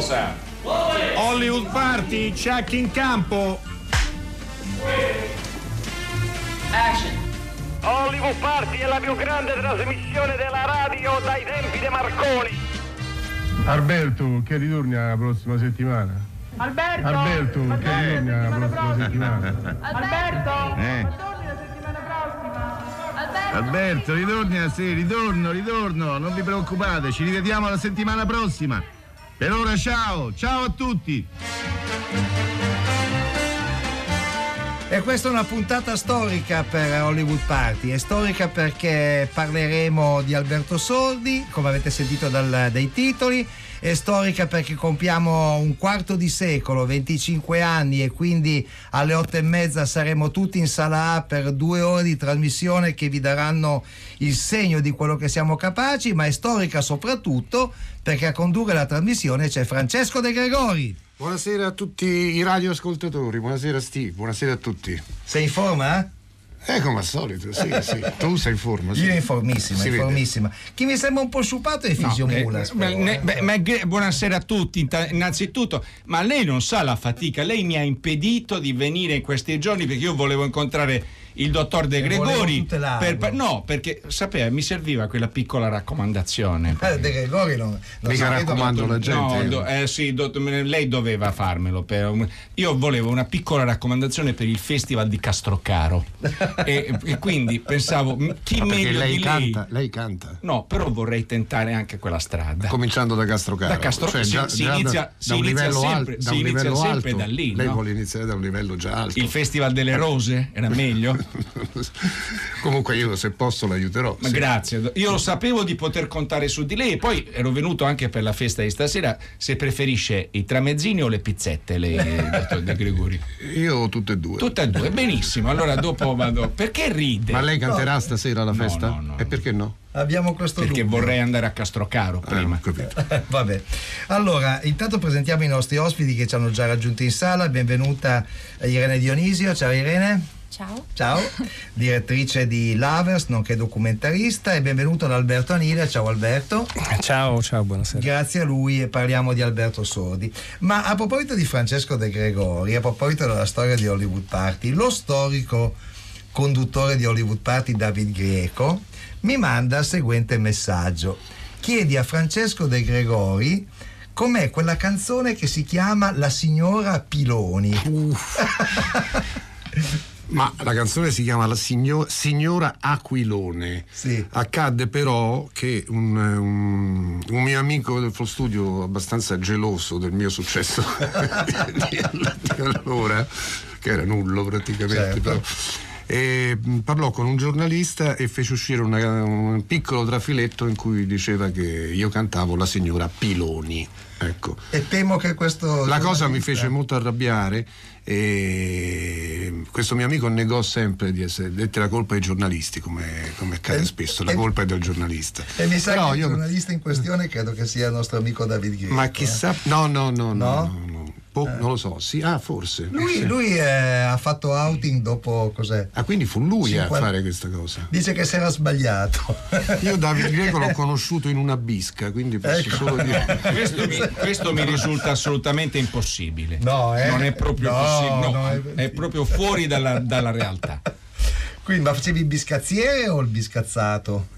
Sound. Hollywood Party, check in campo. Action. Hollywood Party è la più grande trasmissione della radio dai tempi di Marconi. Alberto, che ritorni la prossima settimana? Alberto! Alberto, che ritorni la prossima settimana? Alberto! Eh. Torni la settimana prossima! Alberto! Alberto, ritorni sì, ritorno, ritorno, non vi preoccupate, ci rivediamo la settimana prossima. Per ora ciao, ciao a tutti. E questa è una puntata storica per Hollywood Party. È storica perché parleremo di Alberto Sordi, come avete sentito dal- dai titoli. È storica perché compiamo un quarto di secolo, 25 anni e quindi alle otto e mezza saremo tutti in sala A per due ore di trasmissione che vi daranno il segno di quello che siamo capaci, ma è storica soprattutto perché a condurre la trasmissione c'è Francesco De Gregori. Buonasera a tutti i radioascoltatori, buonasera Steve, buonasera a tutti. Sei in forma? Eh, come al solito, sì, sì. Tu sei in forma, sì. Io informissima, Si vede. informissima. Chi mi sembra un po' sciupato è Fisio eh, ne- eh. ma gre- buonasera a tutti, innanzitutto, ma lei non sa la fatica, lei mi ha impedito di venire in questi giorni perché io volevo incontrare il dottor De Gregori. per- no, perché sapeva, mi serviva quella piccola raccomandazione. Eh, De Gregori non, non Mica raccomando la gente. No, do- eh, sì, me- lei doveva farmelo. per io volevo una piccola raccomandazione per il festival di Castrocaro. e, e quindi pensavo, chi perché meglio lei di canta, lei? lei canta. No, però vorrei tentare anche quella strada. Cominciando da Castrocaro. Da Castro- Cioè, si- già- si già da- inizia- da, si un inizia livello, sempre- al- da si un inizia livello sempre alto. da lì, Lei no? vuole iniziare da un livello già alto. Il festival delle rose era meglio? Comunque io se posso l'aiuterò. Ma sì. grazie, io lo sapevo di poter contare su di lei e poi ero venuto anche per la festa di stasera se preferisce i tramezzini o le pizzette lei, dottor De Gregori. Io tutte e due. Tutte e due, benissimo, allora dopo vado. Perché ride? Ma lei canterà stasera alla No, festa? no, no. E perché no? Abbiamo questo Perché dubbio. vorrei andare a Castrocaro Eh, prima. capito. Vabbè. Allora, intanto presentiamo i nostri ospiti che ci hanno già raggiunto in sala. Benvenuta Irene Dionisio. Ciao Irene. Ciao. Ciao, direttrice di Lovers, nonché documentarista, e benvenuto ad Alberto Anile. Ciao Alberto. Ciao, ciao, buonasera. Grazie a lui e parliamo di Alberto Sordi. Ma a proposito di Francesco De Gregori, a proposito della storia di Hollywood Party, lo storico conduttore di Hollywood Party David Grieco mi manda il seguente messaggio. Chiedi a Francesco De Gregori com'è quella canzone che si chiama La signora Piloni. Ma la canzone si chiama La Signo- Signora Aquilone. Sì. Accadde però che un, un- un mio amico del Full Studio, abbastanza geloso del mio successo di, di allora, che era nullo praticamente, Certo. però, e, mh, parlò con un giornalista e fece uscire una- un piccolo trafiletto in cui diceva che io cantavo la signora Piloni. Ecco. E temo che questo... La cosa mi fece molto arrabbiare e questo mio amico negò sempre di essere dette la colpa ai giornalisti come, come accade E- spesso, la e- colpa è del giornalista. E mi sa Però che il io- giornalista in questione credo che sia il nostro amico David Grieco. ma eh. chissà, no no no, no, No? no, no. Boh, non lo so, sì, ah forse. Lui, Sì. lui, eh, ha fatto outing dopo cos'è? Ah, quindi fu lui a 50 fare questa cosa. Dice che si era sbagliato. Io Davide Greco l'ho conosciuto in una bisca, quindi posso Ecco. solo dire. Questo mi, questo mi risulta assolutamente impossibile. No, eh? Non è proprio No, possibile, no, no, è... è- proprio fuori dalla, dalla realtà. Quindi, ma facevi il biscazziere o il biscazzato?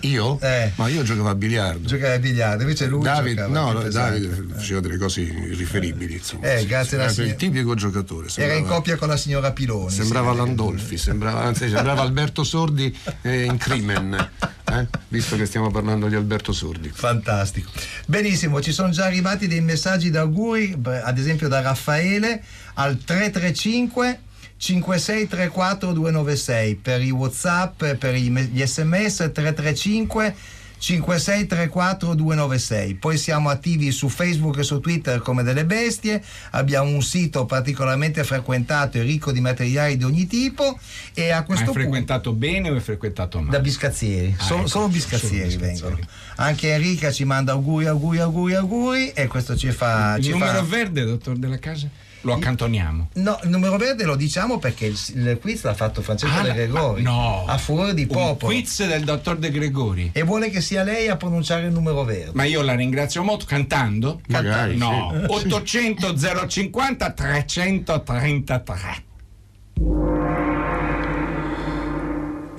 Io? Eh. Ma io giocavo a biliardo. Giocare a biliardo, invece lui Davide, no. Davide faceva delle cose irriferibili. Insomma. Eh, grazie alla Era signora- il tipico giocatore. Era sembrava- in coppia con la signora Piloni. Sembrava sì. Landolfi, sembrava, anzi, sembrava Alberto Sordi eh, in Crimen, eh? visto che stiamo parlando di Alberto Sordi. Fantastico. Benissimo, ci sono già arrivati dei messaggi d'auguri, ad esempio da Raffaele al 335 5634 296 per i WhatsApp, per gli SMS 335 5634 296. Poi siamo attivi su Facebook e su Twitter come delle bestie. Abbiamo un sito particolarmente frequentato e ricco di materiali di ogni tipo e a questo punto frequentato bene o hai frequentato male? da biscazzieri, Ah, solo, ecco, solo biscazzieri. vengono. Anche Enrica ci manda auguri, auguri, auguri, auguri e questo ci fa... Il ci numero fa- verde, dottor della casa? Lo accantoniamo. No, il numero verde lo diciamo perché il, il quiz l'ha fatto Francesco Ah, De Gregori. no. A furore di popolo. quiz del dottor De Gregori. E vuole che sia lei a pronunciare il numero verde. Ma io la ringrazio molto cantando. Magari, No, sì. 800 050 333.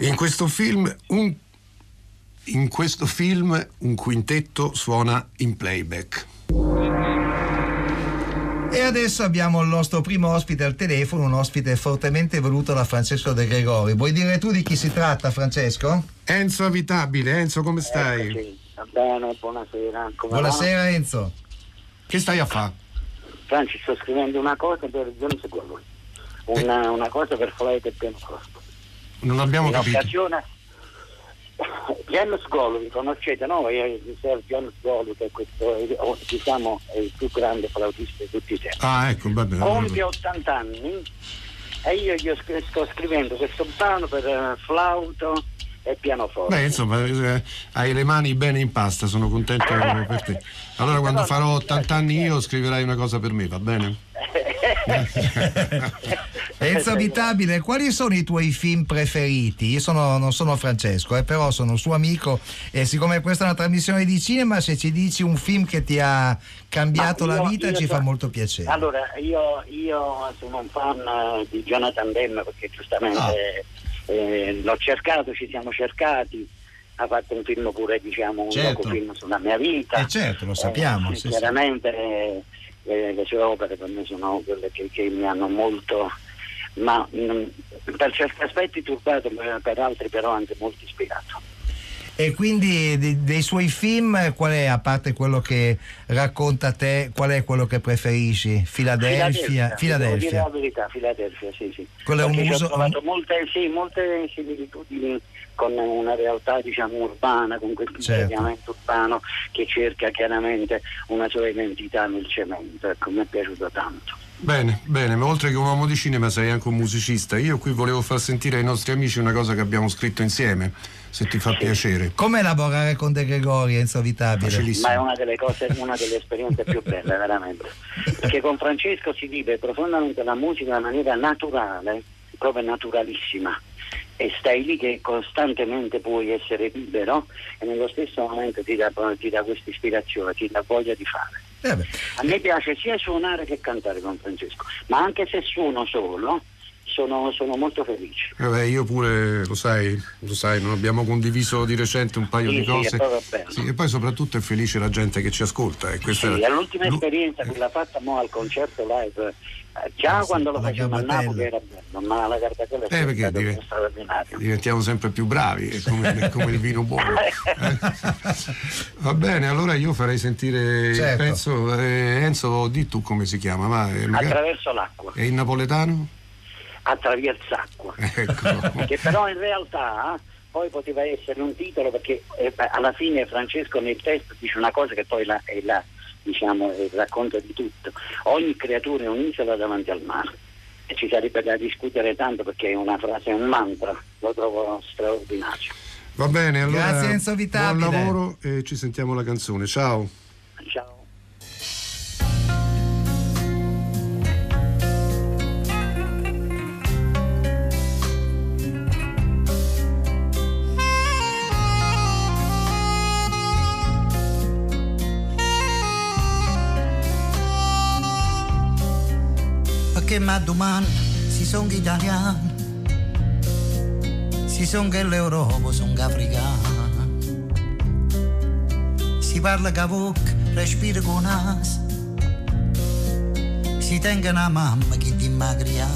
In questo film un, in questo film un quintetto suona in playback. E adesso abbiamo il nostro primo ospite al telefono, un ospite fortemente voluto da Francesco De Gregori. Vuoi dire tu di chi si tratta, Francesco? Enzo Avitabile, Enzo come stai? Eccoci. Va bene, buonasera. Come Buonasera Enzo. Che stai a fare? va? Franci, sto scrivendo una cosa per James Gollum. Una, una cosa per flauto e pianoforte. Non abbiamo In capito. occasione James Gollum, conoscete, no? Sir James che è questo, eh, diciamo, è il più grande flautista di tutti i tempi. Ah, ecco, va bene. Compie 80 anni e io gli sto scrivendo questo brano per eh, flauto e pianoforte. Beh, insomma, eh, hai le mani bene in pasta, sono contento per te. Allora, quando farò 80 anni io, scriverai una cosa per me, va bene? Enzo Abitabile, quali sono i tuoi film preferiti? Io sono- non sono Francesco, eh, però sono suo amico e siccome questa è una trasmissione di cinema, se ci dici un film che ti ha cambiato Ma la io- vita io ci so- fa molto piacere. Allora, io, io sono un fan eh, di Jonathan Demme perché giustamente Ah. eh, l'ho cercato, ci siamo cercati, ha fatto un film pure, diciamo, un Certo. docufilm sulla mia vita. Eh, certo, lo sappiamo, Eh, sì, sì. chiaramente eh, eh, le sue opere per me sono quelle che, che mi hanno molto, ma mh, per certi aspetti turbato, per altri però anche molto ispirato. E quindi de- dei suoi film, qual è, a parte quello che racconta te, qual è quello che preferisci? Filadelfia? Filadelfia. la verità, Filadelfia, sì, sì. Quello è un Perché ci uso- ho trovato molte, sì, molte similitudini con una realtà diciamo urbana, con questo Certo. insediamento urbano che cerca chiaramente una sua identità nel cemento. Ecco, mi è piaciuto tanto. Bene, bene, ma oltre che un uomo di cinema sei anche un musicista. Io qui volevo far sentire ai nostri amici una cosa che abbiamo scritto insieme, se ti fa piacere. Come lavorare con De Gregori, Abitabile? Facilissimo. Ma è una delle cose, una delle esperienze più belle, veramente. Perché con Francesco si vive profondamente la musica in maniera naturale, proprio naturalissima. E stai lì che costantemente puoi essere libero e nello stesso momento ti dà, questa ispirazione, ti dà voglia di fare. Eh beh, A me piace sia suonare che cantare con Francesco, ma anche se suono solo, sono, sono molto felice. Vabbè, io pure, lo sai, lo sai, non abbiamo condiviso di recente un paio Sì, di sì, cose. e bene. Sì, e poi soprattutto è felice la gente che ci ascolta. E questa Sì, è l'ultima l'u- esperienza che l'ha fatta mo al concerto live. Già sì, quando lo facevamo a. Napoli era bello, ma la Garbatella è Eh, perché stato dive- straordinario. diventiamo sempre più bravi, è come, è come il vino buono. Va bene, allora io farei sentire Certo. il pezzo. eh, Enzo, di tu come si chiama? Ma, eh, magari- Attraverso l'acqua, è in napoletano? attraverso acqua. Ecco. che però in realtà eh, poi poteva essere un titolo perché eh, alla fine Francesco nel testo dice una cosa che poi la- è la, diciamo, racconto di tutto. Ogni creatura è un'isola davanti al mare. E ci sarebbe da discutere tanto perché è una frase, è un mantra, lo trovo straordinario. Va bene, allora Grazie, Enzo Vitabile. buon lavoro e ci sentiamo la canzone. Ciao. Perché mi domanda si sono italiani, si sono che l'Europa, sono africani. Si parla che bocca, respira con nas, si tengono a mamma che ti magrià.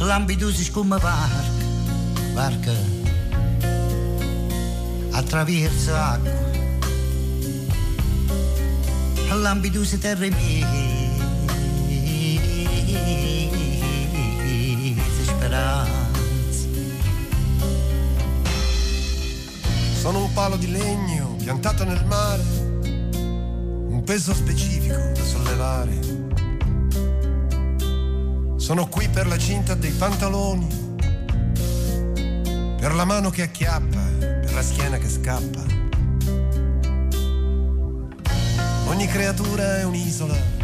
L'ambito si come barca, barca, attraverso acqua. L'ambito si terre mie speranze. Sono un palo di legno piantato nel mare, un peso specifico da sollevare. Sono qui per la cinta dei pantaloni, per la mano che acchiappa, per la schiena che scappa. Ogni creatura è un'isola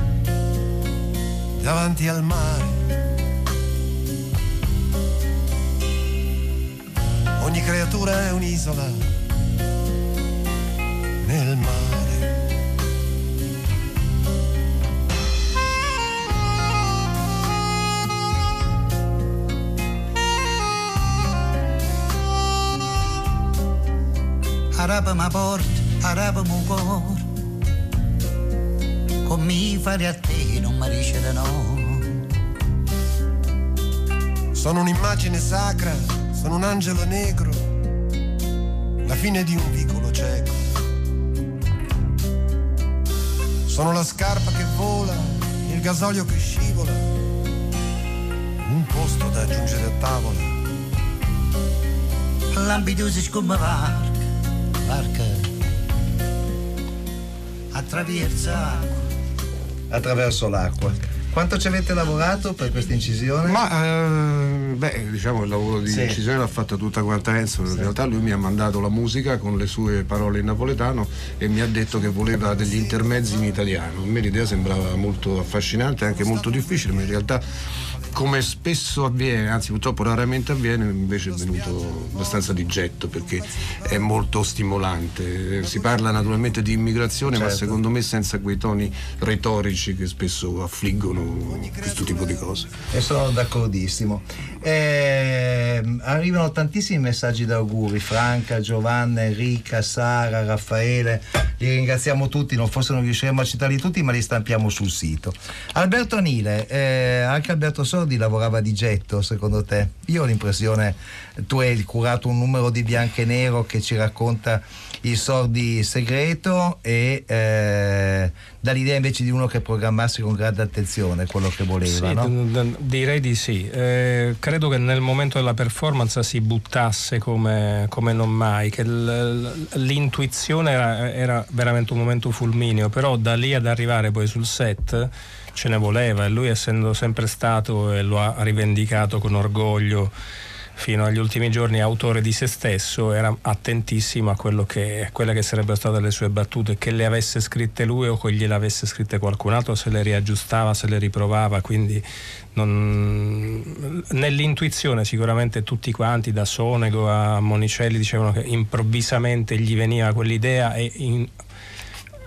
davanti al mare. Ogni creatura è un'isola nel mare. Araba ma. Mi fare a te non mi dice di no. Sono un'immagine sacra, sono un angelo negro, la fine di un vicolo cieco. Sono la scarpa che vola, il gasolio che scivola, un posto da aggiungere a tavola. L'ambitosi scomba varca, varca. Attraversa acqua. Attraverso l'acqua. Quanto ci avete lavorato per questa incisione? Ma eh, beh, diciamo il lavoro di Sì. incisione l'ha fatta tutta quanta Enzo. In realtà lui mi ha mandato la musica con le sue parole in napoletano e mi ha detto che voleva degli intermezzi in italiano. A me l'idea sembrava molto affascinante e anche molto difficile, ma in realtà come spesso avviene, anzi purtroppo raramente avviene, invece è venuto abbastanza di getto perché è molto stimolante. Si parla naturalmente di immigrazione, ma Certo. secondo me senza quei toni retorici che spesso affliggono questo tipo di cose. E sono d'accordissimo. Ehm, arrivano tantissimi messaggi d'auguri, Franca, Giovanna, Enrica, Sara, Raffaele, li ringraziamo tutti, non forse non riusciremo a citarli tutti ma li stampiamo sul sito. Alberto Anile, eh, anche Alberto Sordi lavorava di getto secondo te? Io ho l'impressione, tu hai curato un numero di bianco e nero che ci racconta il sordi segreto e eh, dà l'idea invece di uno che programmasse con grande attenzione quello che voleva. Sì, no? d- d- direi di sì. Eh, credo che nel momento della performance si buttasse come, come non mai, che l- l'intuizione era, era veramente un momento fulmineo, però da lì ad arrivare poi sul set ce ne voleva e lui essendo sempre stato e lo ha rivendicato con orgoglio fino agli ultimi giorni autore di se stesso era attentissimo a che, a quelle che sarebbero state le sue battute che le avesse scritte lui o che gliele avesse scritte qualcun altro se le riaggiustava se le riprovava quindi non- nell'intuizione sicuramente tutti quanti da Sonego a Monicelli dicevano che improvvisamente gli veniva quell'idea e in-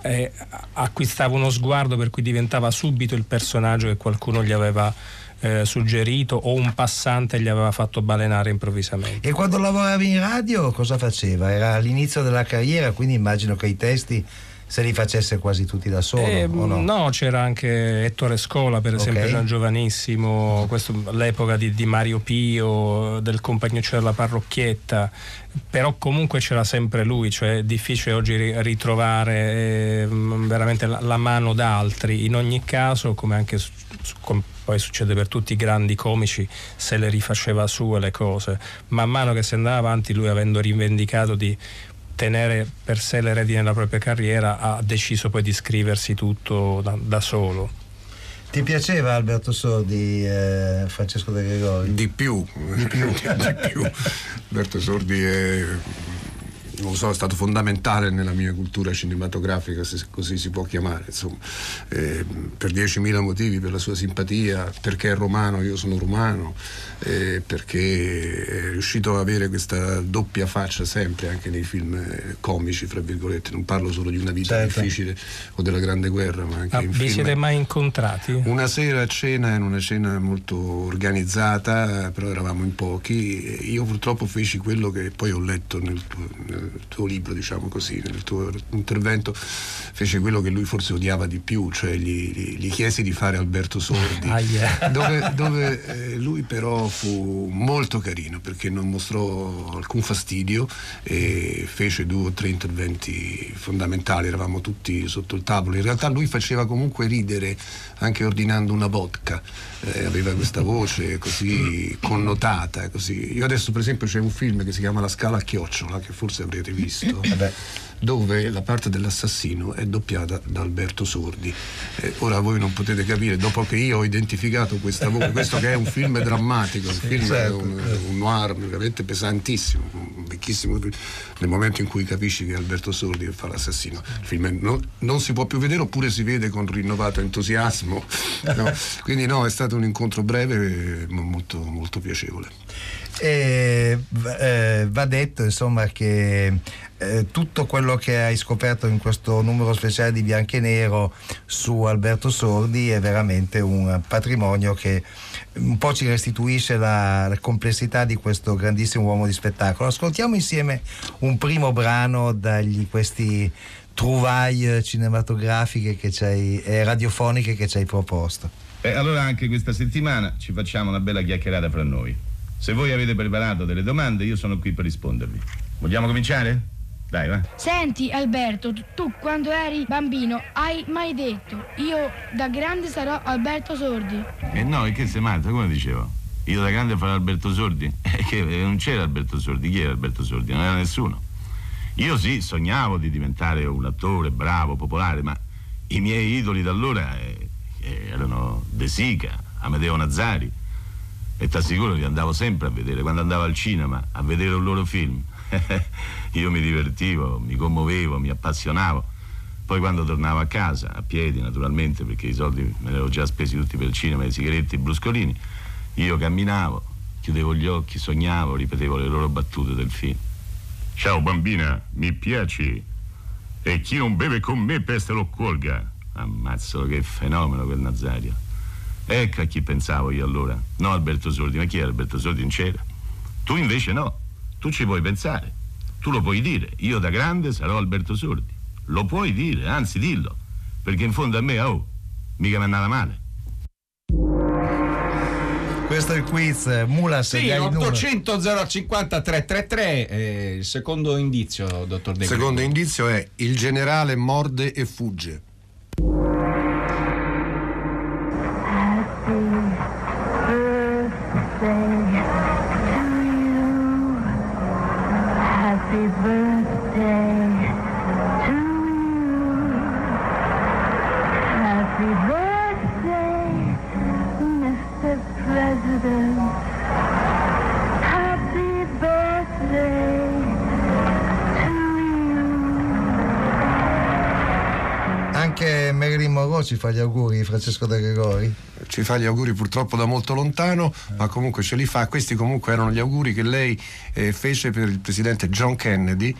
e acquistava uno sguardo per cui diventava subito il personaggio che qualcuno gli aveva eh, suggerito o un passante gli aveva fatto balenare improvvisamente. E quando lavoravi in radio cosa faceva? Era all'inizio della carriera, quindi immagino che i testi se li facesse quasi tutti da solo, Eh, o no? no, c'era anche Ettore Scola, per esempio, Ok. già giovanissimo, questo, l'epoca di, di Mario Pio, del compagnuccio della parrocchietta, però comunque c'era sempre lui, cioè è difficile oggi ri- ritrovare eh, veramente la, la mano d'altri. In ogni caso, come anche su- su- com- poi succede per tutti i grandi comici, se le rifaceva sue le cose. Man mano che si andava avanti, lui avendo rivendicato di tenere per sé le redini della propria carriera, ha deciso poi di scriversi tutto da, da solo. Ti piaceva Alberto Sordi, eh, Francesco De Gregori? Di più, di più, di più. Alberto Sordi è, non so, è stato fondamentale nella mia cultura cinematografica, se così si può chiamare, insomma, Eh, per 10.000 motivi, per la sua simpatia, perché è romano, io sono romano, eh, perché è riuscito ad avere questa doppia faccia sempre anche nei film eh, comici, fra virgolette, non parlo solo di una vita Certo. difficile o della Grande Guerra, ma anche Ah, vi film. siete mai incontrati? Una sera a cena, in una cena molto organizzata, però eravamo in pochi. Io purtroppo feci quello che poi ho letto nel tuo, nel tuo libro, diciamo così, nel tuo intervento, fece quello che lui forse odiava di più, cioè gli, gli- gli chiesi di fare Alberto Sordi, Aia. dove, dove, eh, lui però fu molto carino perché non mostrò alcun fastidio e fece due o tre interventi fondamentali, eravamo tutti sotto il tavolo. In realtà lui faceva comunque ridere anche ordinando una vodka, Eh, aveva questa voce così connotata. Così. Io adesso per esempio c'è un film che si chiama La scala a chiocciola, che forse avrete visto. Vabbè. dove la parte dell'assassino è doppiata da Alberto Sordi. Eh, ora voi non potete capire, dopo che io ho identificato questa voce, questo che è un film drammatico, un film certo, un, un noir veramente pesantissimo, un vecchissimo film, nel momento in cui capisci che è Alberto Sordi che fa l'assassino. Il film non, non si può più vedere oppure si vede con rinnovato entusiasmo. no? Quindi no, è stato un incontro breve ma molto, molto piacevole. E, eh, va detto insomma che eh, tutto quello che hai scoperto in questo numero speciale di Bianco e Nero su Alberto Sordi è veramente un patrimonio che un po' ci restituisce la, la complessità di questo grandissimo uomo di spettacolo. Ascoltiamo insieme un primo brano dagli questi trouvaille cinematografiche e radiofoniche che ci hai proposto. E allora anche questa settimana ci facciamo una bella chiacchierata fra noi. Se voi avete preparato delle domande, io sono qui per rispondervi. Vogliamo cominciare? Dai, va. Senti Alberto, tu- quando eri bambino hai mai detto io da grande sarò Alberto Sordi? E no, e che sei matto? Come dicevo? Io da grande farò Alberto Sordi? E che eh, non c'era Alberto Sordi, chi era Alberto Sordi? Non era nessuno. Io sì, sognavo di diventare un attore bravo, popolare, ma i miei idoli da allora eh, eh, erano De Sica, Amedeo Nazzari. E ti assicuro che andavo sempre a vedere, quando andavo al cinema, a vedere un loro film. Io mi divertivo, mi commuovevo, mi appassionavo. Poi quando tornavo a casa, a piedi naturalmente, perché i soldi me li ero già spesi tutti per il cinema, le sigarette, i bruscolini, io camminavo, chiudevo gli occhi, sognavo, ripetevo le loro battute del film. Ciao bambina, mi piaci. E chi non beve con me peste lo colga. Ammazzalo che fenomeno quel Nazario. Ecco a chi pensavo io allora. No Alberto Sordi, ma chi era Alberto Sordi? Non c'era. Tu invece no. Tu ci puoi pensare. Tu lo puoi dire. Io da grande sarò Alberto Sordi. Lo puoi dire, anzi dillo. Perché in fondo a me, oh, mica mi è andata male. Questo è il quiz, Mulas. Sì, gli hai il numero. 800 050 333, eh, il secondo indizio, dottor De Il secondo indizio è il generale morde e fugge. Ci fa gli auguri, Francesco De Gregori. Ci fa gli auguri purtroppo da molto lontano, ma comunque ce li fa. Questi comunque erano gli auguri che lei eh, fece per il presidente John Kennedy.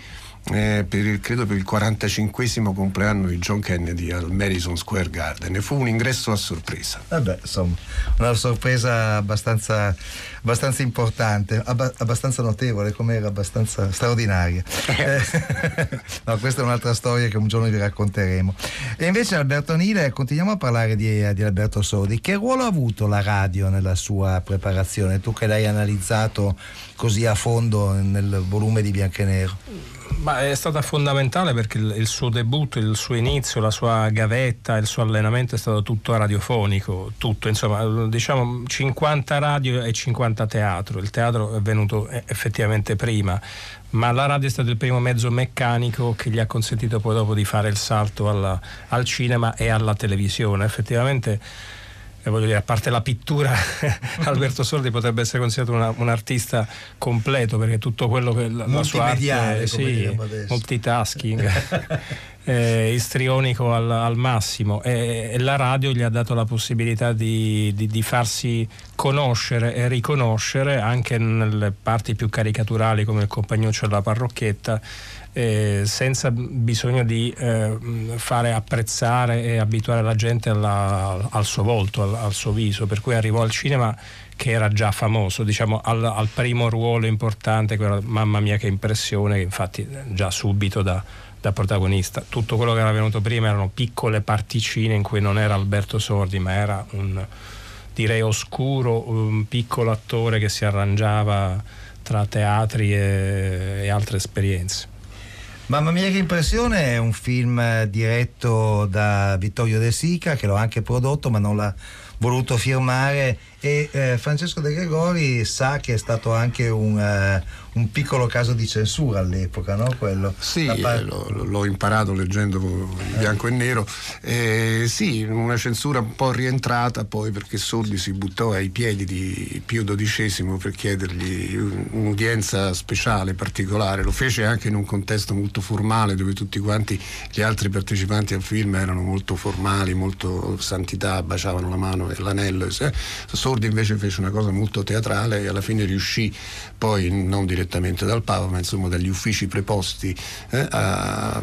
Eh, per il- credo per il 45 compleanno di John Kennedy al Madison Square Garden e fu un ingresso a sorpresa. Vabbè, insomma, una sorpresa abbastanza, abbastanza importante, abba- abbastanza notevole, come era abbastanza straordinaria. Eh, no, questa è un'altra storia che un giorno vi racconteremo. E invece Alberto Nile, continuiamo a parlare di, di Alberto Sordi. Che ruolo ha avuto la radio nella sua preparazione? Tu che l'hai analizzato così a fondo nel volume di Bianco e Nero. Ma è stata fondamentale perché il, il suo debutto, il suo inizio, la sua gavetta, il suo allenamento è stato tutto radiofonico, tutto, insomma, diciamo 50 radio e 50 teatro. Il teatro è venuto eh, effettivamente prima, ma la radio è stato il primo mezzo meccanico che gli ha consentito poi dopo di fare il salto alla- al cinema e alla televisione. Effettivamente dire, a parte la pittura, Alberto Sordi potrebbe essere considerato una- un artista completo perché tutto quello che la, la sua arte, sì, multitasking, eh, istrionico al, al massimo. E, e la radio gli ha dato la possibilità di, di- di farsi conoscere e riconoscere anche nelle parti più caricaturali come il compagnuccio della parrocchietta eh, senza bisogno di eh, fare apprezzare e abituare la gente alla- al suo volto, al, al suo viso, per cui arrivò al cinema che era già famoso, diciamo al, al primo ruolo importante, era mamma mia che impressione, infatti già subito da, da protagonista. Tutto quello che era venuto prima erano piccole particine in cui non era Alberto Sordi, ma era un direi oscuro, un piccolo attore che si arrangiava tra teatri e- e altre esperienze. Mamma mia che impressione è un film eh, diretto da Vittorio De Sica che l'ho anche prodotto ma non l'ha, voluto firmare. E eh, Francesco De Gregori sa che è stato anche un, eh, un piccolo caso di censura all'epoca, no? Quello, Sì, par- eh, l'ho, imparato leggendo in bianco e nero. Eh, sì, una censura un po' rientrata poi perché Sordi si buttò ai piedi di Pio XII per chiedergli un- un'udienza speciale, particolare. Lo fece anche in un contesto molto formale dove tutti quanti gli altri partecipanti al film erano molto formali, molto santità, baciavano la mano e l'anello. eh. Sordi invece fece una cosa molto teatrale e alla fine riuscì poi non direttamente dal Papa ma insomma dagli uffici preposti eh, a,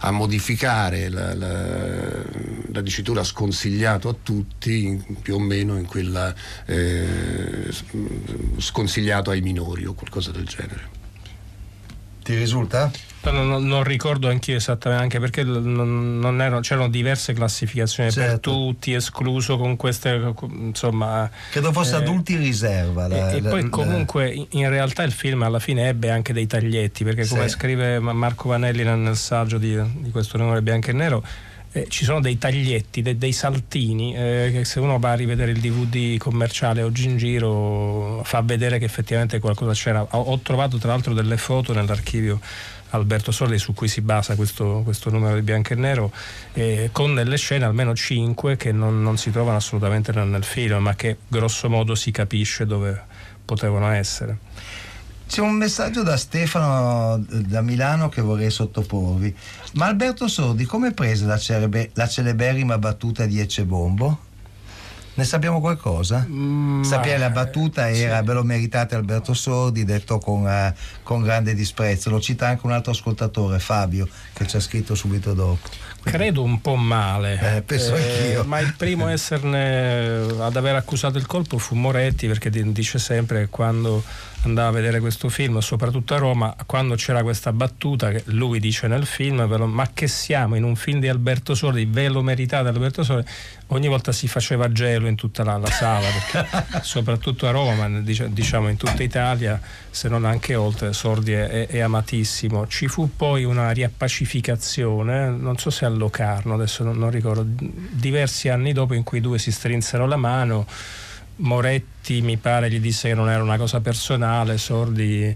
a modificare la, la- la dicitura sconsigliato a tutti in- più o meno in quella eh, sconsigliato ai minori o qualcosa del genere. Ti risulta? No, no, non ricordo anch'io esattamente, anche perché non, non erano- c'erano diverse classificazioni per Certo. tutti, escluso con queste, insomma... Credo fosse eh, adulti in riserva. la- e, e la- poi la- comunque in- realtà il film alla fine ebbe anche dei taglietti, perché come Sì. scrive Ma- Marco Vanelli nel, nel saggio di, di questo numero bianco e nero, eh, ci sono dei taglietti, de- dei saltini, eh, che se uno va a rivedere il DVD commerciale oggi in giro fa vedere che effettivamente qualcosa c'era. Ho, ho trovato tra l'altro delle foto nell'archivio Alberto Sordi su cui si basa questo, questo numero di bianco e nero eh, con delle scene almeno 5 che non, non si trovano assolutamente nel, film ma che grosso modo si capisce dove potevano essere C'è un messaggio da Stefano eh, da Milano che vorrei sottoporvi. Ma Alberto Sordi come prese la, cerebe- la celeberrima battuta di Ecce Bombo? Ne sappiamo qualcosa? Sapere la battuta era ve lo meritate Alberto Sordi, detto con, eh, con grande disprezzo. Lo cita anche un altro ascoltatore, Fabio, che ci ha scritto subito dopo. credo un po' male Eh, penso anch'io. ma il primo a esserne ad aver accusato il colpo fu Moretti perché di- dice sempre che quando andava a vedere questo film soprattutto a Roma quando c'era questa battuta che lui dice nel film lo- ma che siamo in un film di Alberto Sordi? Ve lo meritate Alberto Sordi? Ogni volta si faceva gelo in tutta la, la sala perché soprattutto a Roma ma diciamo in tutta Italia se non anche oltre Sordi è, è- è amatissimo. Ci fu poi una riappacificazione non so se a Locarno adesso non, non ricordo diversi anni dopo in cui i due si strinsero la mano Moretti mi pare gli disse che non era una cosa personale Sordi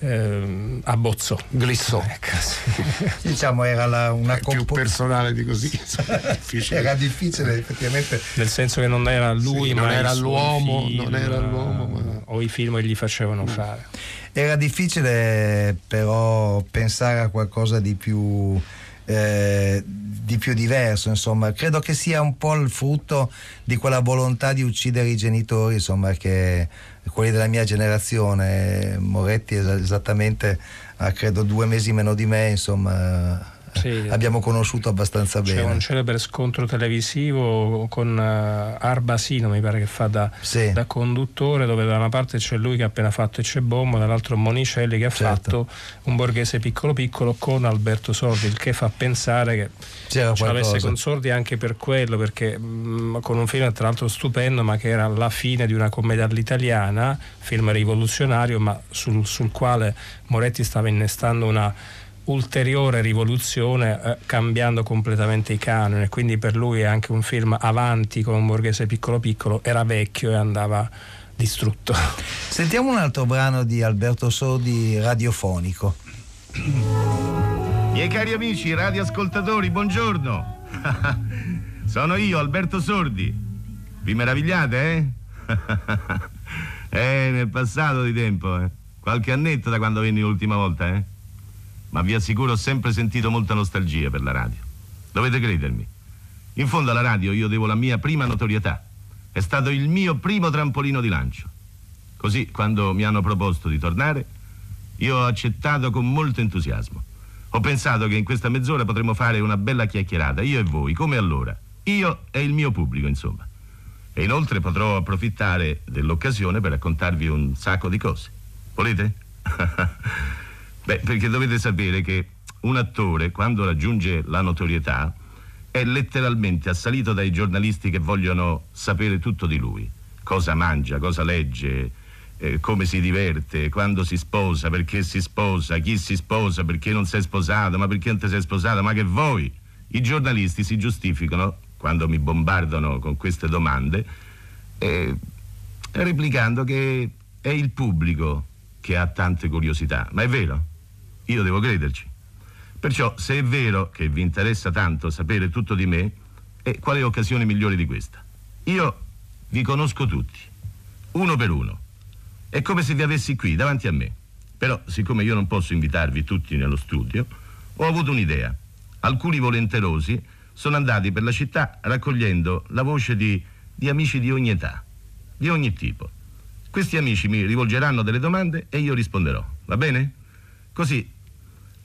ehm, abbozzò. Glissò. Diciamo era la- una più compo- personale di così. Difficile. era difficile effettivamente. Nel senso che non era lui Sì, ma era l'uomo, film, non era l'uomo, ma- o i film che gli facevano fare. Era difficile però pensare a qualcosa di più, eh, di più diverso, insomma. Credo che sia un po' il frutto di quella volontà di uccidere i genitori, insomma, che quelli della mia generazione, Moretti es- esattamente ha credo due mesi meno di me, insomma. Sì. Abbiamo conosciuto abbastanza c'è bene. un celebre scontro televisivo con eh, Arbasino mi pare che fa da, Sì. da conduttore dove da una parte c'è lui che ha appena fatto Ecce Bombo dall'altro Monicelli che ha Certo. fatto un borghese piccolo piccolo con Alberto Sordi il che fa pensare che C'era ce l'avesse con Sordi anche per quello perché mh, con un film tra l'altro stupendo ma che era la fine di una commedia all'italiana film rivoluzionario ma sul, sul quale Moretti stava innestando una ulteriore rivoluzione eh, cambiando completamente i canoni e quindi per lui è anche un film avanti con un borghese piccolo piccolo era vecchio e andava distrutto Sentiamo un altro brano di Alberto Sordi radiofonico. Miei cari amici radioascoltatori, buongiorno. Sono io, Alberto Sordi. Vi meravigliate, eh? eh, nel passato di tempo, eh? Qualche annetto da quando venni l'ultima volta, eh? Ma vi assicuro ho sempre sentito molta nostalgia per la radio. Dovete credermi. In fondo alla radio io devo la mia prima notorietà. È stato il mio primo trampolino di lancio. Così, quando mi hanno proposto di tornare, io ho accettato con molto entusiasmo. Ho pensato che in questa mezz'ora potremmo fare una bella chiacchierata, io e voi, come allora. Io e il mio pubblico, insomma. E inoltre potrò approfittare dell'occasione per raccontarvi un sacco di cose. Volete? Beh, perché dovete sapere che un attore, quando raggiunge la notorietà, è letteralmente assalito dai giornalisti che vogliono sapere tutto di lui. Cosa mangia, cosa legge, eh, come si diverte, quando si sposa, perché si sposa, chi si sposa, perché non si è sposato, ma perché non ti sei sposato, ma che voi, i giornalisti si giustificano quando mi bombardano con queste domande, eh, replicando che è il pubblico che ha tante curiosità. Ma è vero? Io devo crederci. Perciò, se è vero che vi interessa tanto sapere tutto di me, eh, quale occasione migliore di questa? Io vi conosco tutti, uno per uno. È come se vi avessi qui, davanti a me. Però, siccome io non posso invitarvi tutti nello studio, ho avuto un'idea. Alcuni volenterosi sono andati per la città raccogliendo la voce di, di amici di ogni età, di ogni tipo. Questi amici mi rivolgeranno delle domande e io risponderò, va bene? Così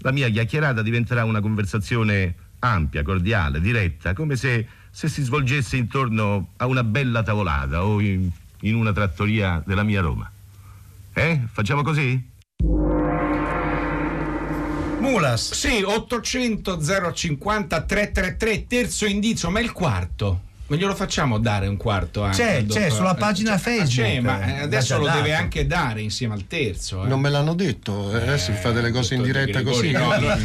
la mia chiacchierata diventerà una conversazione ampia, cordiale, diretta, come se, se si svolgesse intorno a una bella tavolata o in, in una trattoria della mia Roma. Eh? Facciamo così? Mulas. Sì, 800 050 333, terzo indizio, ma il quarto. Ma glielo facciamo dare un quarto anche? C'è, c'è, sulla pagina C'è, Facebook. c'è, ma eh, L'ha adesso lo deve dato. anche dare insieme al terzo. eh. Non me l'hanno detto, eh, adesso fate le cose in diretta così. No, no? allora-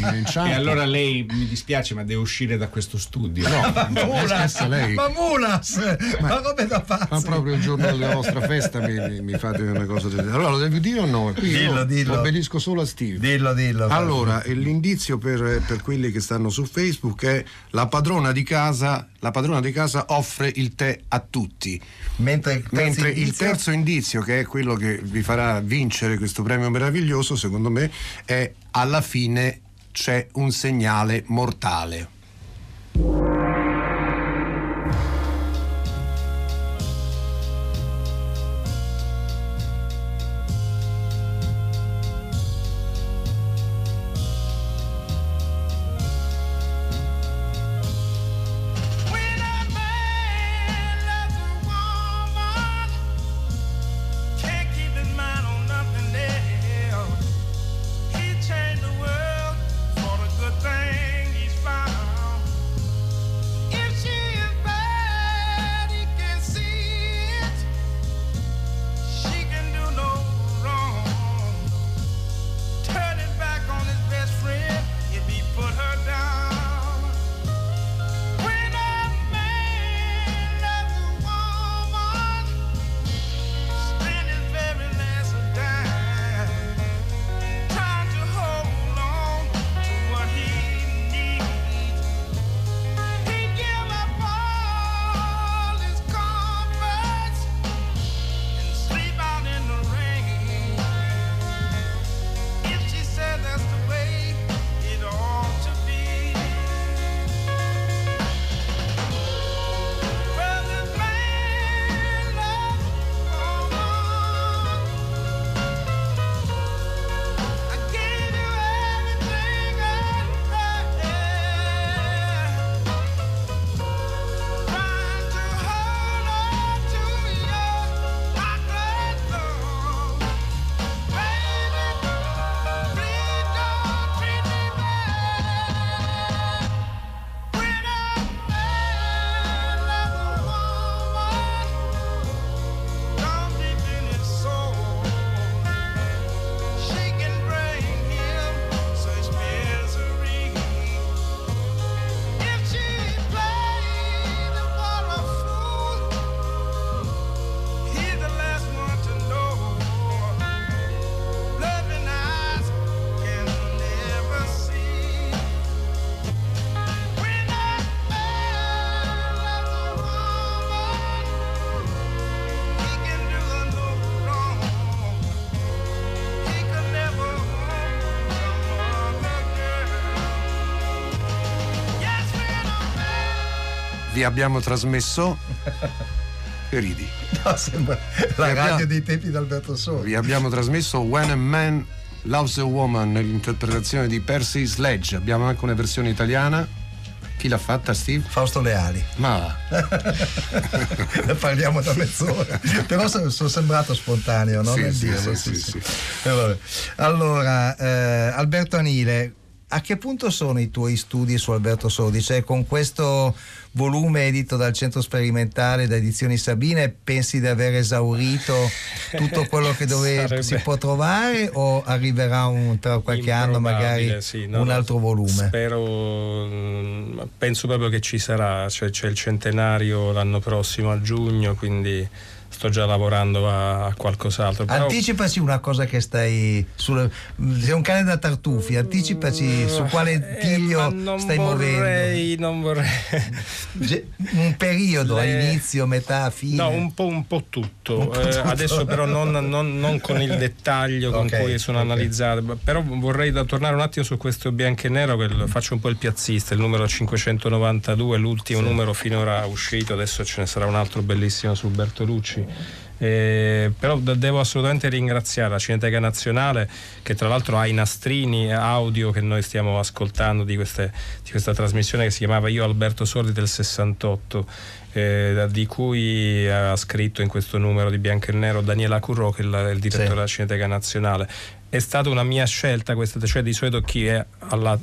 e allora lei mi dispiace, ma deve uscire da questo studio. No, Mulas, aspetta, lei. ma Mulas, ma, come da pazzi? Ma proprio il giorno della vostra festa mi, mi- mi fate una cosa del genere. Allora lo devi dire o no? Qui Dillo, dillo. obbedisco solo a Steve. Dillo, dillo. Allora, e l'indizio per, per quelli che stanno su Facebook è la padrona di casa, la padrona di casa offre il tè a tutti. Mentre il terzo Mentre il terzo indizio, che è quello che vi farà vincere questo premio meraviglioso, secondo me, è alla fine c'è un segnale mortale. Vi abbiamo trasmesso. Che ridi? No, sembra la Vi abbiamo- radio dei tempi d'Alberto Soli. Vi abbiamo trasmesso When a Man Loves a Woman nell'interpretazione di Percy Sledge. Abbiamo anche una versione italiana. Chi l'ha fatta, Steve? Fausto Leali. Ma Ne parliamo da mezz'ora. Però sono, sono sembrato spontaneo, no? Sì, sì, dirlo, sì, sì, Eh. Allora, eh, Alberto Anile, a che punto sono i tuoi studi su Alberto Sordi? Cioè, con questo volume edito dal Centro Sperimentale da Edizioni Sabine, pensi di aver esaurito tutto quello che dove Sarebbe- si può trovare o arriverà un- tra qualche anno magari sì, no, un altro volume? Spero, penso proprio che ci sarà, cioè, c'è il centenario l'anno prossimo a giugno, quindi sto già lavorando a, a qualcos'altro. Però, Anticipaci una cosa che stai. Sul, sei un cane da tartufi, anticipaci su quale tiglio eh, stai vorrei, non vorrei. muovendo. Un periodo, Le- all'inizio, metà, fine. No, un po', un po' tutto. Un po' Eh, tutto. adesso però non, non- non con il dettaglio con Ok, cui sono ok. analizzate. Però vorrei da tornare un attimo su questo bianco e nero, che faccio un po' il piazzista, il numero 592, l'ultimo numero finora uscito, adesso ce ne sarà un altro bellissimo su Bertolucci. Eh, però de- devo assolutamente ringraziare la Cineteca Nazionale che tra l'altro ha i nastrini audio che noi stiamo ascoltando di, queste- di questa trasmissione che si chiamava Io Alberto Sordi del 68 eh, di cui ha scritto in questo numero di Bianco e Nero Daniela Curro che è il, il direttore Sì. della Cineteca Nazionale è stata una mia scelta questa cioè di solito chi è alla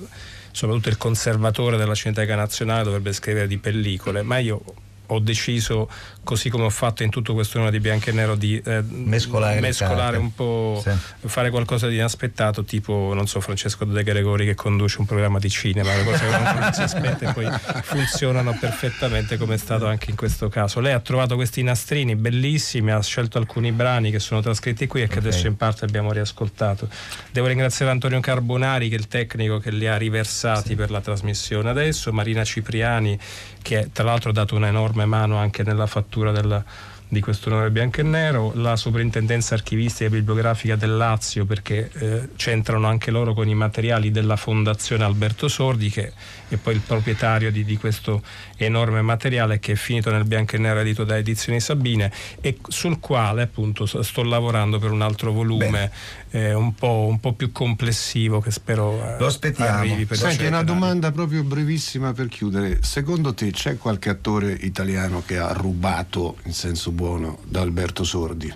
soprattutto il conservatore della Cineteca Nazionale dovrebbe scrivere di pellicole ma io ho deciso così come ho fatto in tutto questo numero di bianco e nero di eh, Mescolare mescolare un po' Sì. fare qualcosa di inaspettato tipo non so Francesco De Gregori che conduce un programma di cinema le cose che non si aspetta e poi funzionano perfettamente come è stato anche in questo caso. Lei ha trovato questi nastrini bellissimi ha scelto alcuni brani che sono trascritti qui e che adesso in parte abbiamo riascoltato. Devo ringraziare Antonio Carbonari che è il tecnico che li ha riversati per la trasmissione adesso Marina Cipriani che tra l'altro ha dato un'enorme mano anche nella fattura della- di questo numero bianco e nero, la soprintendenza archivistica e bibliografica del Lazio perché eh, c'entrano anche loro con i materiali della Fondazione Alberto Sordi che è poi il proprietario di, di questo enorme materiale che è finito nel bianco e nero edito da Edizioni Sabine e sul quale appunto sto lavorando per un altro volume eh, un, po', un po' più complessivo che spero eh, Lo aspettiamo. arrivi per il Senti, una domanda proprio brevissima per chiudere. Secondo te c'è qualche attore italiano che ha rubato, in senso buono, da Alberto Sordi?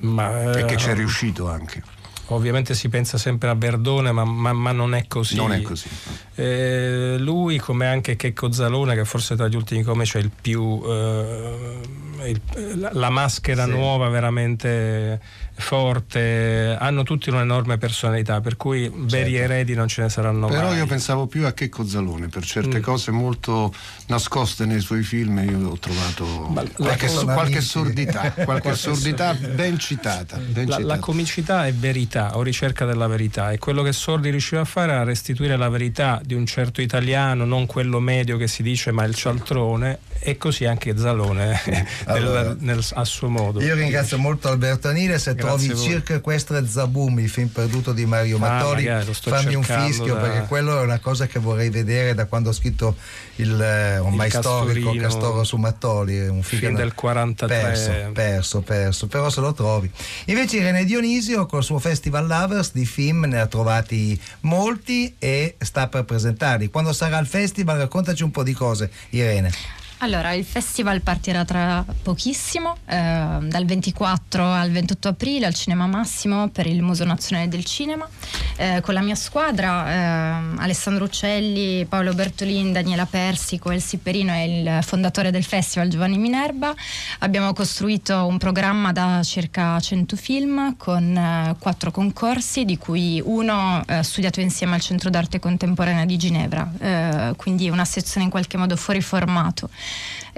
Ma, E che eh, ci è riuscito anche? Ovviamente si pensa sempre a Verdone, ma, ma- ma non è così. Non è così. Eh, lui, come anche Checco Zalone, che forse tra gli ultimi comici è il più. eh, il- la, la maschera Sì. nuova veramente forte, hanno tutti un'enorme personalità, per cui veri eredi non ce ne saranno Però mai. io pensavo più a Checco Zalone, per certe Mm. cose molto nascoste nei suoi film io ho trovato la- qualche, sono qualche sordità, qualche sordità ben citata. ben La, la citata. comicità è verità o ricerca della verità e quello che Sordi riusciva a fare era restituire la verità di un certo italiano, non quello medio che si dice ma il cialtrone e così anche Zalone Allora, nel- a suo modo. Io ringrazio molto Alberto Anile, se Grazie trovi. Circa Equestre Zabum, il film perduto di Mario Ah, Mattoli, fammi un fischio da- perché quello è una cosa che vorrei vedere da quando ho scritto il eh, ormai Il storico. Castoro su Mattoli, un film, Film del 43. Perso, perso, perso, però se lo trovi. Invece Irene Dionisio col suo Festival Lovers di film ne ha trovati molti e sta per presentarli. Quando sarà il festival raccontaci un po' di cose, Irene. Allora, il festival partirà tra pochissimo, eh, dal 24 al 28 aprile al Cinema Massimo per il Museo Nazionale del Cinema, eh, con la mia squadra, eh, Alessandro Uccelli, Paolo Bertolin, Daniela Persico, El Sipperino e il fondatore del festival Giovanni Minerva. Abbiamo costruito un programma da circa 100 film con eh, quattro concorsi, di cui uno eh, studiato insieme al Centro d'Arte Contemporanea di Ginevra, eh, quindi una sezione in qualche modo fuori formato.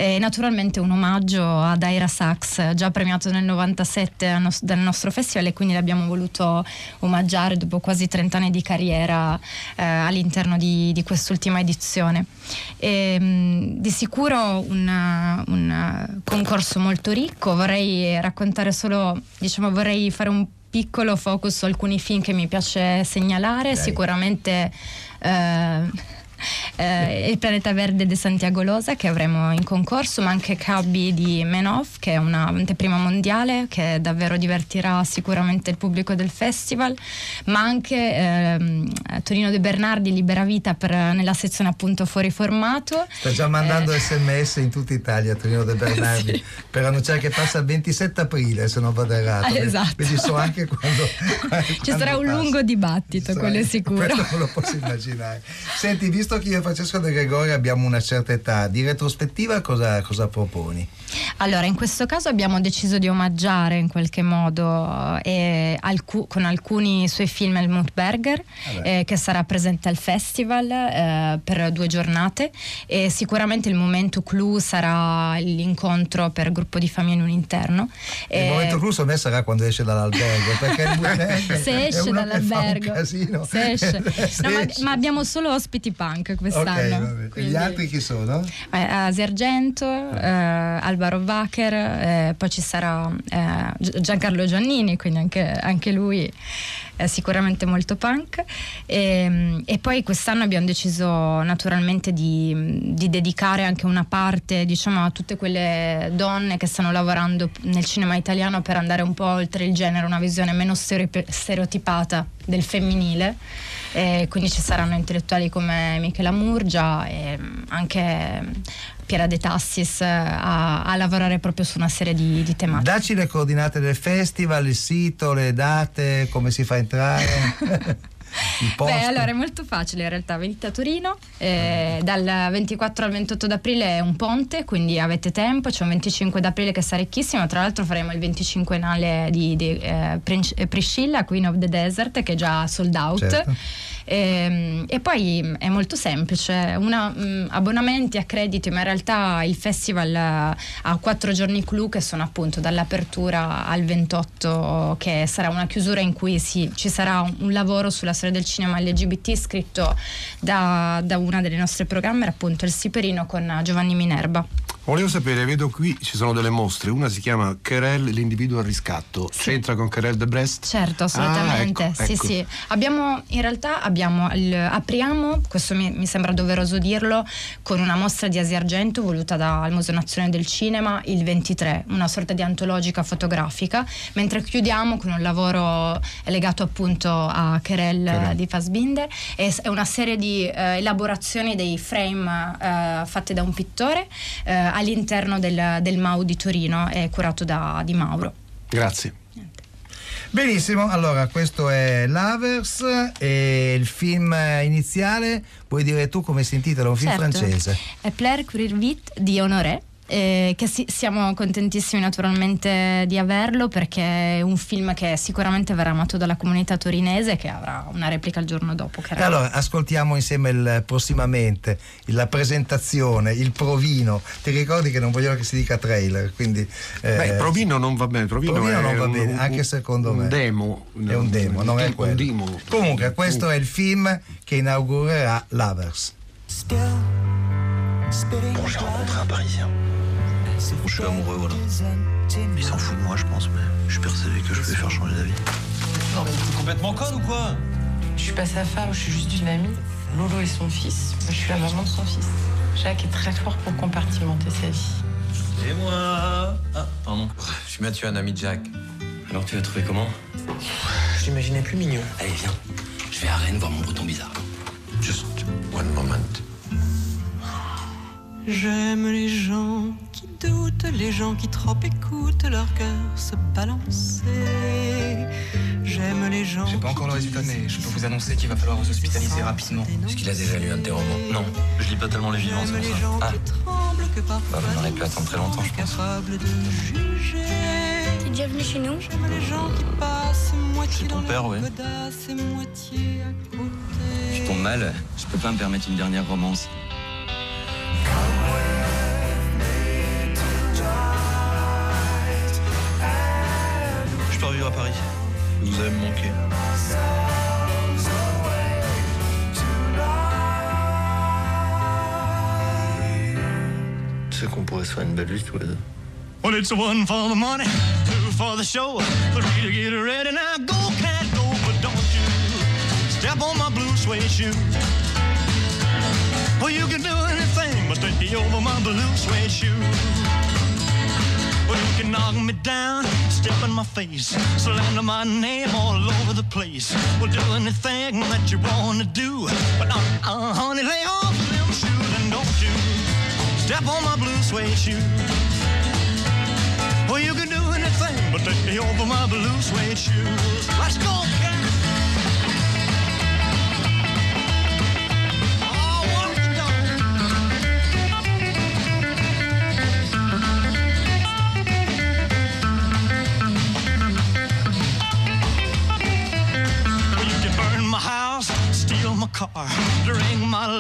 E naturalmente un omaggio a Daira Sachs, già premiato nel 97 al nos- dal nostro festival e quindi l'abbiamo voluto omaggiare dopo quasi 30 anni di carriera eh, all'interno di, di quest'ultima edizione. E, mh, di sicuro un, un, concorso molto ricco, vorrei raccontare solo, diciamo, vorrei fare un piccolo focus su alcuni film che mi piace segnalare, sicuramente... eh, eh, il pianeta verde di Santiago Losa che avremo in concorso ma anche Cubby di Menov che è una anteprima mondiale che davvero divertirà sicuramente il pubblico del festival ma anche ehm, Tonino De Bernardi Libera Vita per, nella sezione appunto fuori formato Sta già mandando Eh. sms in tutta Italia Tonino De Bernardi per annunciare che passa il 27 aprile se non vado errato. Ah, esatto. Quindi so anche quando. ci sarà un lungo dibattito quello è sicuro Questo me lo posso immaginare. Senti, visto che io e Francesco De Gregori abbiamo una certa età, di retrospettiva cosa, cosa proponi? Allora, in questo caso abbiamo deciso di omaggiare in qualche modo eh, alcu- con alcuni suoi film Helmut Berger, eh, che sarà presente al festival eh, per due giornate e sicuramente il momento clou sarà l'incontro per gruppo di famiglie in un interno. Il Eh, momento clou secondo me sarà quando esce dall'albergo, perché il se esce dall'albergo, casino. se esce. No, ma, ma abbiamo solo ospiti punk Ok, quest'anno. E quindi- gli altri chi sono? eh, Asi Argento, eh, Alvaro Vacher, eh, poi ci sarà eh, Gi- Giancarlo Giannini, quindi anche, anche lui è sicuramente molto punk. E, e poi quest'anno abbiamo deciso naturalmente di, di dedicare anche una parte diciamo, a tutte quelle donne che stanno lavorando nel cinema italiano per andare un po' oltre il genere, una visione meno stereotipata del femminile. E quindi ci saranno intellettuali come Michela Murgia e mm, anche Piera De Tassis eh, a, a lavorare proprio su una serie di, di tematiche. Dacci le coordinate del festival, il sito, le date, come si fa a entrare. Beh, allora è molto facile in realtà, venite a Torino, eh, dal 24 al 28 d'aprile è un ponte, quindi avete tempo, c'è un 25 d'aprile che sarà ricchissimo, tra l'altro faremo il 25ennale di, di eh, eh, Priscilla, Queen of the Desert, che è già sold out. Certo. Ehm, E, poi mh, è molto semplice, una, mh, abbonamenti a credito, ma in realtà il festival eh, ha quattro giorni clou che sono appunto dall'apertura al 28 che sarà una chiusura in cui si- ci sarà un, un lavoro sulla storia del cinema LGBT scritto da, da una delle nostre programmer appunto Il Siperino con Giovanni Minerva. Volevo sapere, vedo qui ci sono delle mostre, una si chiama Querel, l'individuo al riscatto, c'entra con Querel de Brest? Certo, assolutamente. Ah, ecco, sì, ecco. sì. Abbiamo in realtà abbiamo il- apriamo, questo mi, mi sembra doveroso dirlo, con una mostra di Asia Argento voluta dal Museo Nazionale del Cinema il 23, una sorta di antologica fotografica, mentre chiudiamo con un lavoro legato appunto a Kerel Querelle. di Fassbinder. È, è una serie di eh, elaborazioni dei frame eh, fatte da un pittore eh, all'interno del, del MAU di Torino, è curato da Di Mauro. Grazie. Benissimo, allora questo è Lovers e il film iniziale, puoi dire tu come si intitola? Un film Certo. francese. È Plaire Courir Vite di Honoré. Eh, che si- siamo contentissimi naturalmente di averlo perché è un film che sicuramente verrà amato dalla comunità torinese che avrà una replica il giorno dopo. E era- allora ascoltiamo insieme il, prossimamente la presentazione, il provino. Ti ricordi che non vogliono che si dica trailer, quindi eh, Beh, Provino non va bene, Provino, Provino è non va un- bene, un- anche secondo un me. demo. È un demo, non è Un quello. demo. Comunque, questo è il film che inaugurerà Lovers. Bon, j'ai rencontré un Parisien. Bon, je suis amoureux, voilà. Il s'en fout de moi, je pense, mais je suis persuadé que je vais faire changer d'avis. Non mais t'es complètement conne ou quoi? Je suis pas sa femme, je suis juste une amie. Lolo est son fils. Je suis la maman de son fils. Jacques est très fort pour compartimenter sa vie. Et moi? Ah, pardon. Je suis Mathieu, un ami de Jacques. Alors, tu l'as trouvé comment? Je l'imaginais plus mignon. Allez, viens. Je vais à Rennes voir mon breton bizarre. Just one moment. J'aime les gens qui doutent, les gens qui trop écoutent leur cœur se balancer. J'aime les gens. J'ai pas encore le résultat, mais je peux vous annoncer qu'il va falloir vous hospitaliser rapidement. Est-ce qu'il a déjà lu un de tes romans Non, je lis pas tellement les vivants, c'est pour ça. Ah, tremblent que parfois bah vous n'aurez plus attendre très longtemps, je pense. de juger. T'es déjà venu chez nous J'aime les gens qui passent moitié ton dans père, ouais. et moitié à côté. Je tombe mal, je peux pas me permettre une dernière romance. Je pars vivre à Paris. Vous allez me manquer. Tu sais qu'on pourrait se faire une belle vie tous les deux. Well, it's one for the money, two for the show, three to get ready. Now go, cat, go, but don't you step on my blue suede shoe. Well, you can do anything but take over my blue suede shoe. Well, you can knock me down, step in my face, slander my name all over the place. Well, do anything that you want to do, but uh, uh, honey, lay off them shoes and don't you step on my blue suede shoe. Well, you can do anything but take me over my blue suede shoes. Let's go.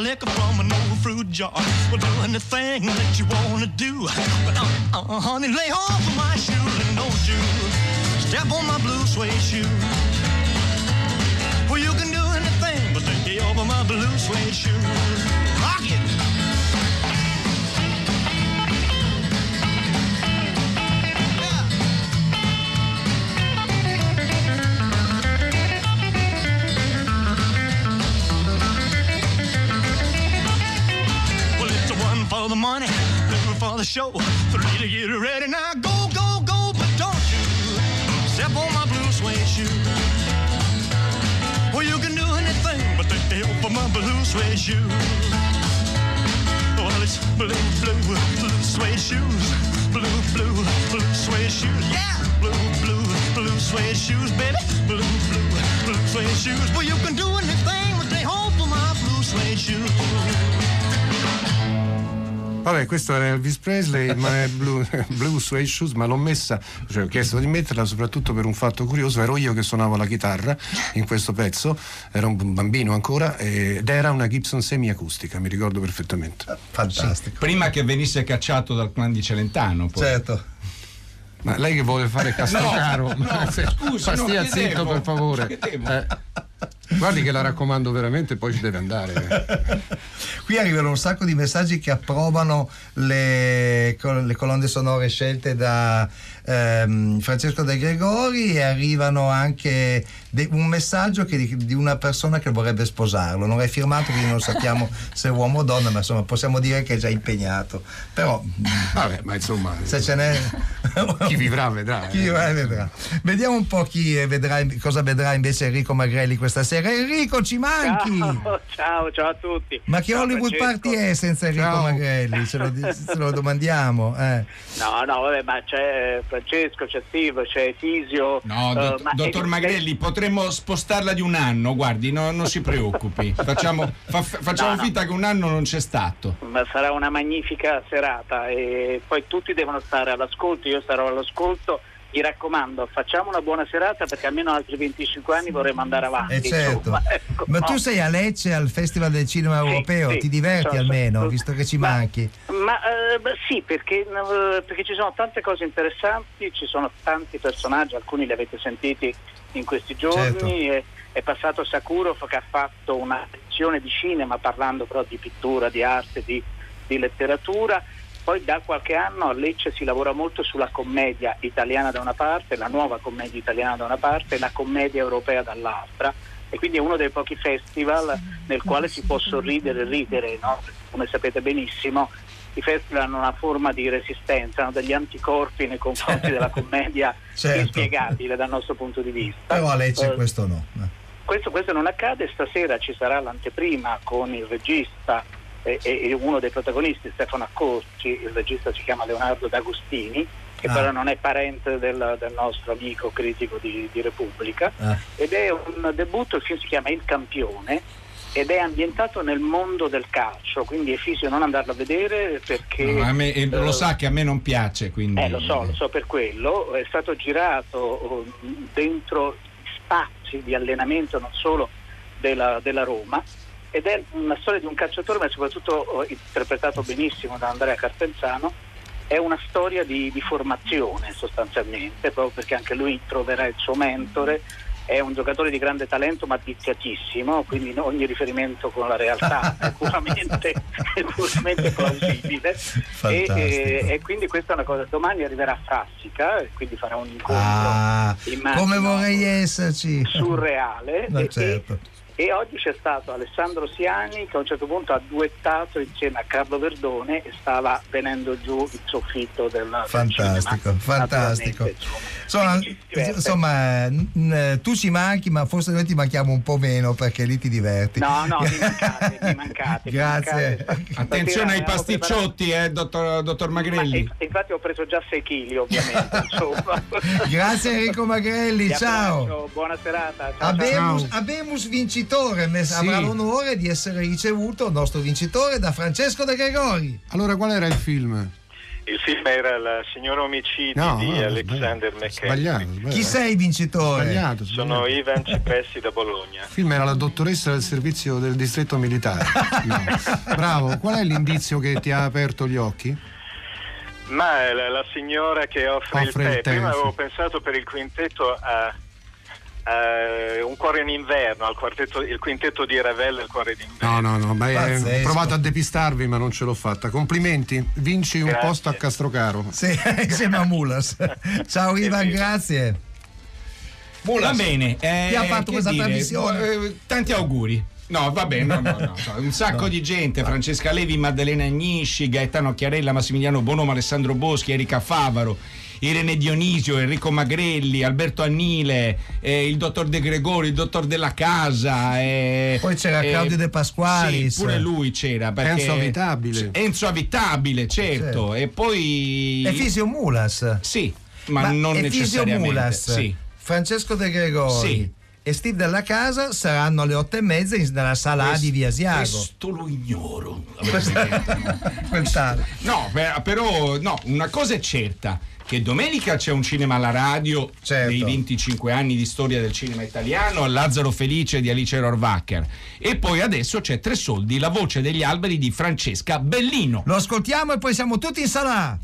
Liquor from an old fruit jar. Well, do anything that you wanna do. But uh, uh, honey, lay off of my shoes and don't you step on my blue suede shoe. Well, you can do anything but lay of my blue suede shoe. Rock it. For the money, two for the show, three to get ready. Now go, go, go, but don't you step on my blue suede shoe. Well, you can do anything but take the help from my blue suede shoe. Well, it's blue, blue, blue suede shoes. Blue, blue, blue suede shoes. Yeah! Blue, blue, blue suede shoes, baby. Blue, blue, blue suede shoes. Well, you can do anything but they hope for my blue suede shoes. Vabbè, questo era Elvis Presley, ma è Blue, Blue Suede Shoes, ma l'ho messa, cioè ho chiesto di metterla soprattutto per un fatto curioso, ero io che suonavo la chitarra in questo pezzo, ero un bambino ancora ed era una Gibson semiacustica, mi ricordo perfettamente. Fantastico. Prima che venisse cacciato dal clan di Celentano. Poi. Certo. Ma lei che vuole fare Castrocaro, No, no, scusi, fa no, zitto per favore. chiedevo. Eh, guardi che la raccomando veramente, poi ci deve andare. Qui arrivano un sacco di messaggi che approvano le, le colonne sonore scelte da ehm, Francesco De Gregori e arrivano anche de- un messaggio che di, una persona che vorrebbe sposarlo. Non è firmato, quindi non sappiamo se è uomo o donna, ma insomma possiamo dire che è già impegnato. Però Vabbè, ma insomma, se ce n'è chi vivrà vedrà. chi eh. va vedrà. Vediamo un po' chi vedrà, cosa vedrà invece Enrico Magrelli questa sera. Enrico, ci manchi! Ciao, ciao, ciao a tutti. Ma che Ciao, Hollywood Francesco. Party è senza Enrico Ciao. Magrelli? Ce lo, ce lo domandiamo. eh. No, no, vabbè, ma c'è Francesco, c'è Steve, c'è Tisio. No, eh, dott- ma- dottor eh, Magrelli, potremmo spostarla di un anno, guardi, no- non si preoccupi. Facciamo, fa- facciamo No, no. finta che un anno non c'è stato. Ma sarà una magnifica serata e poi tutti devono stare all'ascolto, io sarò all'ascolto. Mi raccomando, facciamo una buona serata perché almeno altri 25 anni vorremmo andare avanti. Eh, certo. ecco, Ma no. tu sei a Lecce al Festival del Cinema Europeo, sì, ti diverti so- almeno, so- visto che ci manchi. Ma eh, beh, sì, perché, eh, perché ci sono tante cose interessanti, ci sono tanti personaggi, alcuni li avete sentiti in questi giorni. Certo. e- è passato Sakurov che ha fatto una lezione di cinema parlando però di pittura, di arte, di, di letteratura. Poi da qualche anno a Lecce si lavora molto sulla commedia italiana da una parte, la nuova commedia italiana da una parte e la commedia europea dall'altra. E quindi è uno dei pochi festival nel quale si può sorridere e ridere, no? come sapete benissimo. I festival hanno una forma di resistenza, hanno degli anticorpi nei confronti della commedia Certo. inspiegabile dal nostro punto di vista. Però a Lecce Eh, questo no. questo, questo non accade, stasera ci sarà l'anteprima con il regista e, e- uno dei protagonisti, Stefano Accorci, il regista si chiama Leonardo D'Agostini, che Ah. però non è parente del, del nostro amico critico di, di Repubblica, Ah. ed è un debutto, il film si chiama Il Campione ed è ambientato nel mondo del calcio, quindi è fisio non andarlo a vedere perché... No, me- e lo eh, sa che a me non piace, quindi... eh, lo so, lo so per quello, è stato girato eh, dentro spazi di allenamento non solo della, della Roma ed è una storia di un calciatore ma soprattutto eh, interpretato benissimo da Andrea Carpenzano, è una storia di, di formazione sostanzialmente, proprio perché anche lui troverà il suo mentore, è un giocatore di grande talento ma viziatissimo, quindi ogni riferimento con la realtà è puramente, è puramente plausibile. E, e- e quindi questa è una cosa. Domani arriverà a Frassica e quindi farà un incontro Ah, come vorrei esserci. surreale. E, certo. e- e oggi c'è stato Alessandro Siani che a un certo punto ha duettato insieme a Carlo Verdone e stava venendo giù il soffitto del, del Fantastico, cinema, fantastico. insomma. Insomma, n- tu ci manchi, ma forse noi ti manchiamo un po' meno perché lì ti diverti. No, no, mi mancate, mi mancate. Grazie. mancate. Attenzione ai pasticciotti, eh, dottor, dottor Magrelli. Ma, infatti ho preso già 6 kg ovviamente. insomma. Grazie Enrico Magrelli, ciao. abbraccio, Buona serata. Ciao, Abemus, ciao. Abemus vincitore, me- Sì. avrà l'onore di essere ricevuto il nostro vincitore da Francesco De Gregori. Allora, qual era il film? Il film era La signora omicidi No, di no, Alexander McKenzie. Sbagliato. sbagliato. Chi sei vincitore? Sbagliato. Sono Ivan Cipressi da Bologna. Il film era la dottoressa del servizio del distretto militare. Bravo, qual è l'indizio che ti ha aperto gli occhi? Ma è la, la signora che offre, Offre il il tè. tè, Prima sì. avevo pensato per il quintetto a, a Un cuore in inverno, al quartetto, il quintetto di Ravel e il cuore d'inverno. No, no, no, ma eh, ho provato a depistarvi ma non ce l'ho fatta. Complimenti, vinci un Grazie. posto a Castrocaro. Sì, insieme a Mulas. Ciao Ivan, grazie. Va bene. eh, Chi ha fatto che questa dire, trasmissione? eh, tanti auguri. No, va bene, no, no, no, no. un sacco No. di gente, Francesca Levi, Maddalena Agnisci, Gaetano Chiarella, Massimiliano Bonomo, Alessandro Boschi, Erika Favaro, Irene Dionisio, Enrico Magrelli, Alberto Annile, eh, il dottor De Gregori, il dottor Della Casa. eh, Poi c'era eh, Claudio De Pasqualis. Sì, pure lui c'era. perché- Enzo Avitabile. Enzo Avitabile, certo. E poi... E Fisio Mulas. Sì, ma, non e Fisio necessariamente. Mulas, Sì. Francesco De Gregori Sì. e Steve Della Casa saranno alle otto e mezza nella sala A di Via Asiago. Questo lo ignoro. No, per- però no, una cosa è certa. Che domenica c'è un cinema alla radio Certo. dei 25 anni di storia del cinema italiano, Lazzaro Felice di Alice Rohrwacher. E poi adesso c'è Tre Soldi, la voce degli alberi di Francesca Bellino. Lo ascoltiamo e poi siamo tutti in sala.